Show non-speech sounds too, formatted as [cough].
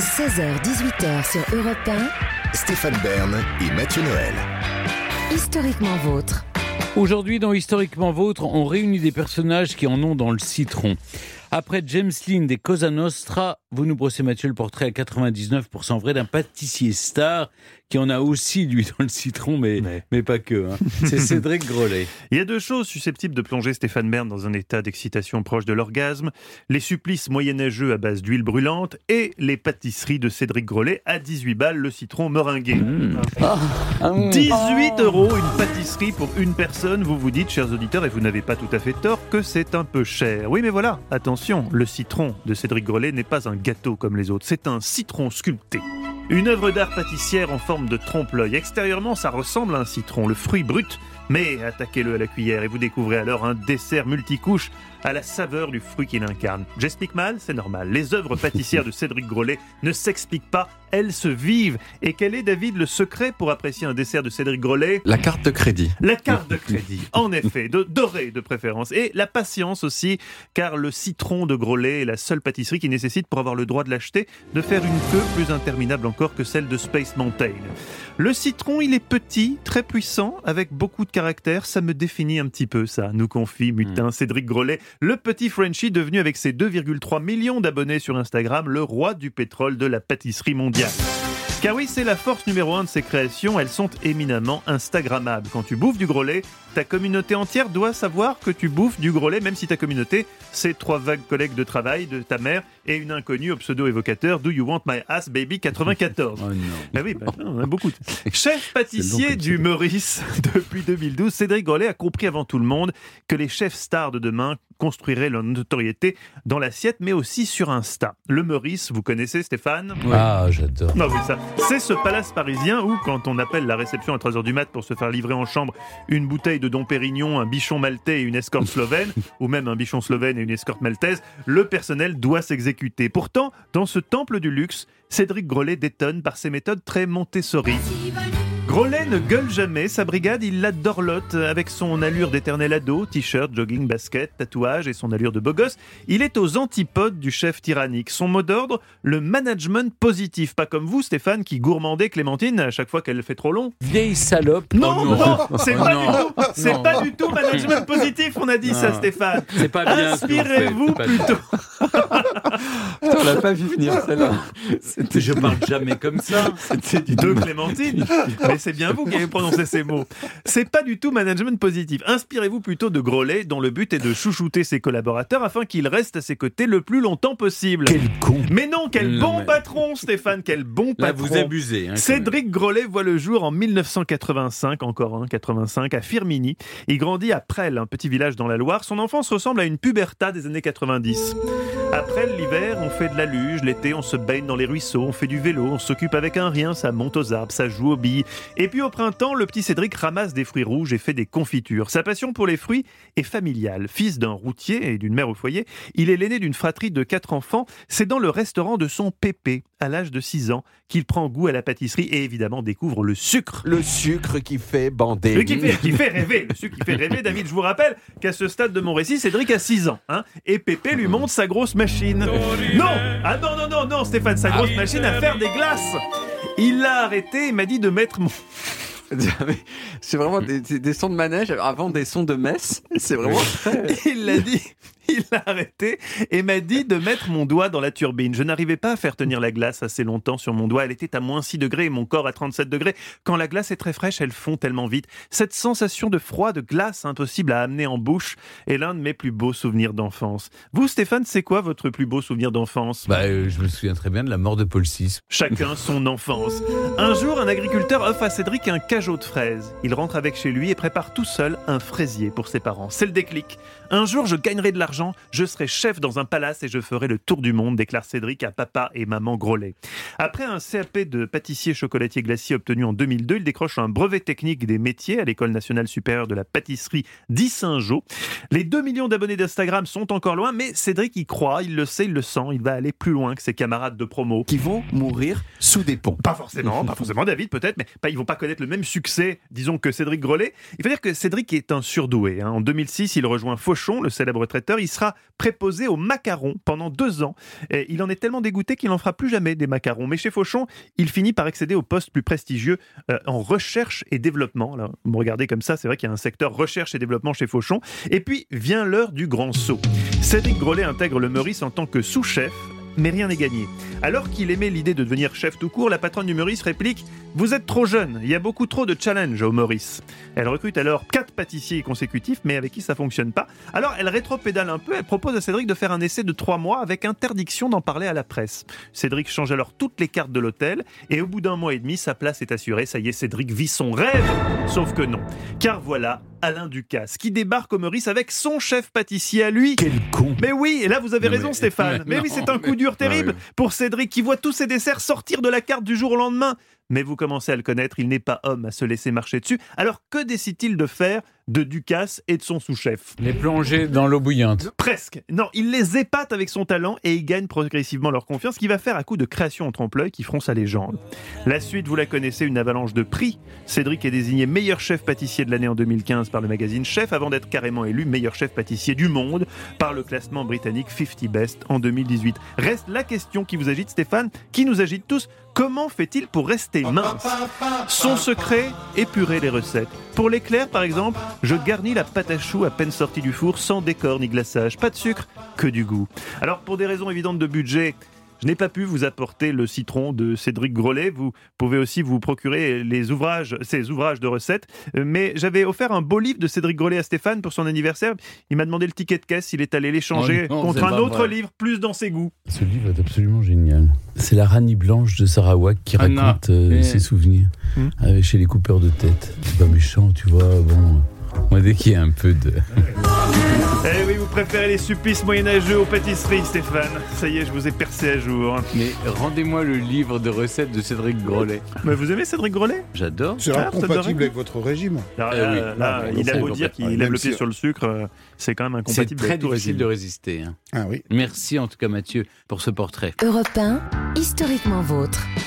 16h-18h sur Europe 1, Stéphane Bern et Mathieu Noël. historiquement vôtre. Aujourd'hui, dans Historiquement Vôtre, on réunit des personnages qui en ont dans le citron. Après James Lynn des Cosa Nostra, vous nous brossez Mathieu le portrait à 99% vrai d'un pâtissier star qui en a aussi lui dans le citron, mais, mais pas que. hein. [laughs] C'est Cédric Grolet. Il y a deux choses susceptibles de plonger Stéphane Bern dans un état d'excitation proche de l'orgasme les supplices moyenâgeux à base d'huile brûlante et les pâtisseries de Cédric Grolet à 18 balles le citron meringué. 18 euros une pâtisserie pour une personne, vous vous dites, chers auditeurs, et vous n'avez pas tout à fait tort, que c'est un peu cher. Oui, mais voilà, attention, le citron de Cédric Grolet n'est pas un gâteau comme les autres, c'est un citron sculpté. Une œuvre d'art pâtissière en forme de trompe-l'œil. Extérieurement, ça ressemble à un citron, le fruit brut, mais attaquez-le à la cuillère et vous découvrez alors un dessert multicouche à la saveur du fruit qu'il incarne. J'explique mal, c'est normal. Les œuvres pâtissières de Cédric Grolet ne s'expliquent pas, elles se vivent. Et quel est, David, le secret pour apprécier un dessert de Cédric Grolet? La carte de crédit. la carte de crédit, en effet, de doré de préférence. Et la patience aussi, car le citron de Grolet est la seule pâtisserie qui nécessite, pour avoir le droit de l'acheter, de faire une queue plus interminable encore que celle de Space Mountain. Le citron, il est petit, très puissant, avec beaucoup de caractère. Ça me définit un petit peu, ça, nous confie mutin Cédric Grolet, le petit Frenchie devenu avec ses 2,3 millions d'abonnés sur Instagram, le roi du pétrole de la pâtisserie mondiale. Car oui, c'est la force numéro un de ces créations, elles sont éminemment Instagrammables. Quand tu bouffes du grolet, ta communauté entière doit savoir que tu bouffes du grolet, même si ta communauté, c'est trois vagues collègues de travail de ta mère et une inconnue au pseudo-évocateur Do You Want My Ass Baby 94. Oh non. Ah oui, bah, on a beaucoup. [laughs] Chef pâtissier du Meurice [laughs] depuis 2012, Cédric Grolet a compris avant tout le monde que les chefs stars de demain construiraient leur notoriété dans l'assiette, mais aussi sur Insta. Le Meurice, vous connaissez Stéphane Ah, j'adore. non, oui, ça. C'est ce palace parisien où, quand on appelle la réception à 3h du mat pour se faire livrer en chambre une bouteille de Dom Pérignon, un bichon maltais et une escorte [laughs] slovène, ou même un bichon slovène et une escorte maltaise, le personnel doit s'exécuter. Pourtant, dans ce temple du luxe, Cédric Grolet détonne par ses méthodes très Montessori. Grolet ne gueule jamais, sa brigade, il la dorlote avec son allure d'éternel ado, t-shirt, jogging, basket, tatouage et son allure de beau gosse. Il est aux antipodes du chef tyrannique. Son mot d'ordre, le management positif. Pas comme vous, Stéphane, qui gourmandez Clémentine à chaque fois qu'elle fait trop long. Vieille salope. Non, Oh non, c'est Oh pas non. du tout, c'est Non. pas du tout management positif, on a dit ça, Non. Stéphane. C'est pas bien. Inspirez-vous plutôt. [laughs] L'a pas vu venir [laughs] celle-là. Je parle jamais comme ça. C'était du de Clémentine. Mais c'est bien vous qui avez prononcé ces mots. C'est pas du tout management positif. Inspirez-vous plutôt de Grolet, dont le but est de chouchouter ses collaborateurs afin qu'ils restent à ses côtés le plus longtemps possible. Quel con. Mais non, quel Non, bon mais- patron, Stéphane, quel bon Là, patron. vous abusez. hein, Cédric Grolet voit le jour en 1985, encore un, 85, à Firminy. Il grandit à Presles, un petit village dans la Loire. Son enfance ressemble à une puberta des années 90. Après l'hiver, on fait de la luge, l'été, on se baigne dans les ruisseaux, on fait du vélo, on s'occupe avec un rien, ça monte aux arbres, ça joue aux billes. Et puis au printemps, le petit Cédric ramasse des fruits rouges et fait des confitures. Sa passion pour les fruits est familiale. Fils d'un routier et d'une mère au foyer, il est l'aîné d'une fratrie de quatre enfants. C'est dans le restaurant de son pépé, à l'âge de 6 ans, qu'il prend goût à la pâtisserie et évidemment découvre le sucre. Le sucre qui fait bander. Le qui fait, qui fait rêver, le sucre qui fait rêver. David, je vous rappelle qu'à ce stade de mon récit, Cédric a 6 ans. Hein, et Pépé lui montre sa grosse machine. Non Ah non, non, non, non, Stéphane, sa grosse machine à faire des glaces Il l'a arrêté et m'a dit de mettre mon... [laughs] C'est vraiment des, des- des sons de manège avant des sons de messe. C'est vraiment. Il l'a dit, il l'a arrêté et m'a dit de mettre mon doigt dans la turbine. Je n'arrivais pas à faire tenir la glace assez longtemps sur mon doigt. Elle était à moins 6 degrés et mon corps à 37 degrés. Quand la glace est très fraîche, elle fond tellement vite. Cette sensation de froid, de glace impossible à amener en bouche est l'un de mes plus beaux souvenirs d'enfance. Vous, Stéphane, c'est quoi votre plus beau souvenir d'enfance? Bah, euh, je me souviens très bien de la mort de Paul VI. Chacun son enfance. Un jour, un agriculteur offre à Cédric un cajot de fraises. Il rentre avec chez lui et prépare tout seul un fraisier pour ses parents. C'est le déclic. Un jour, je gagnerai de l'argent, je serai chef dans un palace et je ferai le tour du monde, déclare Cédric à papa et maman Grolet. Après un CAP de pâtissier chocolatier glacier obtenu en 2002, il décroche un brevet technique des métiers à l'École nationale supérieure de la pâtisserie d'Y-Saint-Jean. Les 2 millions d'abonnés d'Instagram sont encore loin, mais Cédric y croit, il le sait, il le sent, il va aller plus loin que ses camarades de promo. Qui vont mourir sous des ponts. Pas forcément, pas forcément David peut-être, mais pas, ils vont pas connaître le même succès, disons, que Cédric Grolet. Il faut dire que Cédric est un surdoué. hein. En 2006, il rejoint Fauchon, le célèbre traiteur. Il sera préposé aux macarons pendant deux ans. Il en est tellement dégoûté qu'il n'en fera plus jamais des macarons. Mais chez Fauchon, il finit par accéder au poste plus prestigieux euh, en recherche et développement. Alors, vous regardez comme ça, c'est vrai qu'il y a un secteur recherche et développement chez Fauchon. Et puis vient l'heure du grand saut. Cédric Grolet intègre le Meurice en tant que sous-chef mais rien n'est gagné. Alors qu'il aimait l'idée de devenir chef tout court, la patronne du Meurice réplique Vous êtes trop jeune, il y a beaucoup trop de challenges au Meurice. Elle recrute alors quatre pâtissiers consécutifs, mais avec qui ça fonctionne pas. Alors elle rétropédale un peu, elle propose à Cédric de faire un essai de trois mois avec interdiction d'en parler à la presse. Cédric change alors toutes les cartes de l'hôtel, et au bout d'un mois et demi, sa place est assurée. Ça y est, Cédric vit son rêve Sauf que non. Car voilà, Alain Ducasse, qui débarque au Meurice avec son chef pâtissier à lui. Quel con Mais oui, et là vous avez Non, raison mais- Stéphane. Mais, [laughs] mais oui, c'est un coup dur terrible Ouais, ouais. pour Cédric qui voit tous ses desserts sortir de la carte du jour au lendemain. Mais vous commencez à le connaître, il n'est pas homme à se laisser marcher dessus. Alors que décide-t-il de faire de Ducasse et de son sous-chef Les plonger dans l'eau bouillante. Presque. Non, il les épate avec son talent et il gagne progressivement leur confiance, ce qui va faire à coup de création en trompe-l'œil qui feront sa légende. La suite, vous la connaissez, une avalanche de prix. Cédric est désigné meilleur chef pâtissier de l'année en 2015 par le magazine Chef, avant d'être carrément élu meilleur chef pâtissier du monde par le classement britannique 50 Best en 2018. Reste la question qui vous agite, Stéphane, qui nous agite tous. Comment fait-il pour rester mince? Son secret, épurer les recettes. Pour l'éclair, par exemple, je garnis la pâte à choux à peine sortie du four sans décor ni glaçage. Pas de sucre, que du goût. Alors, pour des raisons évidentes de budget, je n'ai pas pu vous apporter le citron de Cédric Grolet. Vous pouvez aussi vous procurer les ouvrages, ces ouvrages de recettes. Euh, Mais j'avais offert un beau livre de Cédric Grolet à Stéphane pour son anniversaire. Il m'a demandé le ticket de caisse. Il est allé l'échanger Oh contre un autre vrai. livre plus dans ses goûts. Ce livre est absolument génial. C'est la Rani Blanche de Sarawak qui raconte euh, mais- ses souvenirs Hmm. euh, chez les coupeurs de tête. C'est pas méchant, tu vois. Bon, moi, dès qu'il y a un peu de. Eh oui, vous préférez les supplices moyenâgeux aux pâtisseries, Stéphane. Ça y est, je vous ai percé à jour. Mais rendez-moi le livre de recettes de Cédric Grolet. Mais vous aimez Cédric Grolet J'adore. C'est Ah, incompatible avec votre régime. Alors là, oui. là, Ah, il a c'est beau dire qu'il lève le pied si- sur le sucre, euh, c'est quand même C'est incompatible très avec tout difficile régime. de résister. hein. Ah oui. Merci en tout cas Mathieu pour ce portrait. Europe 1, historiquement vôtre.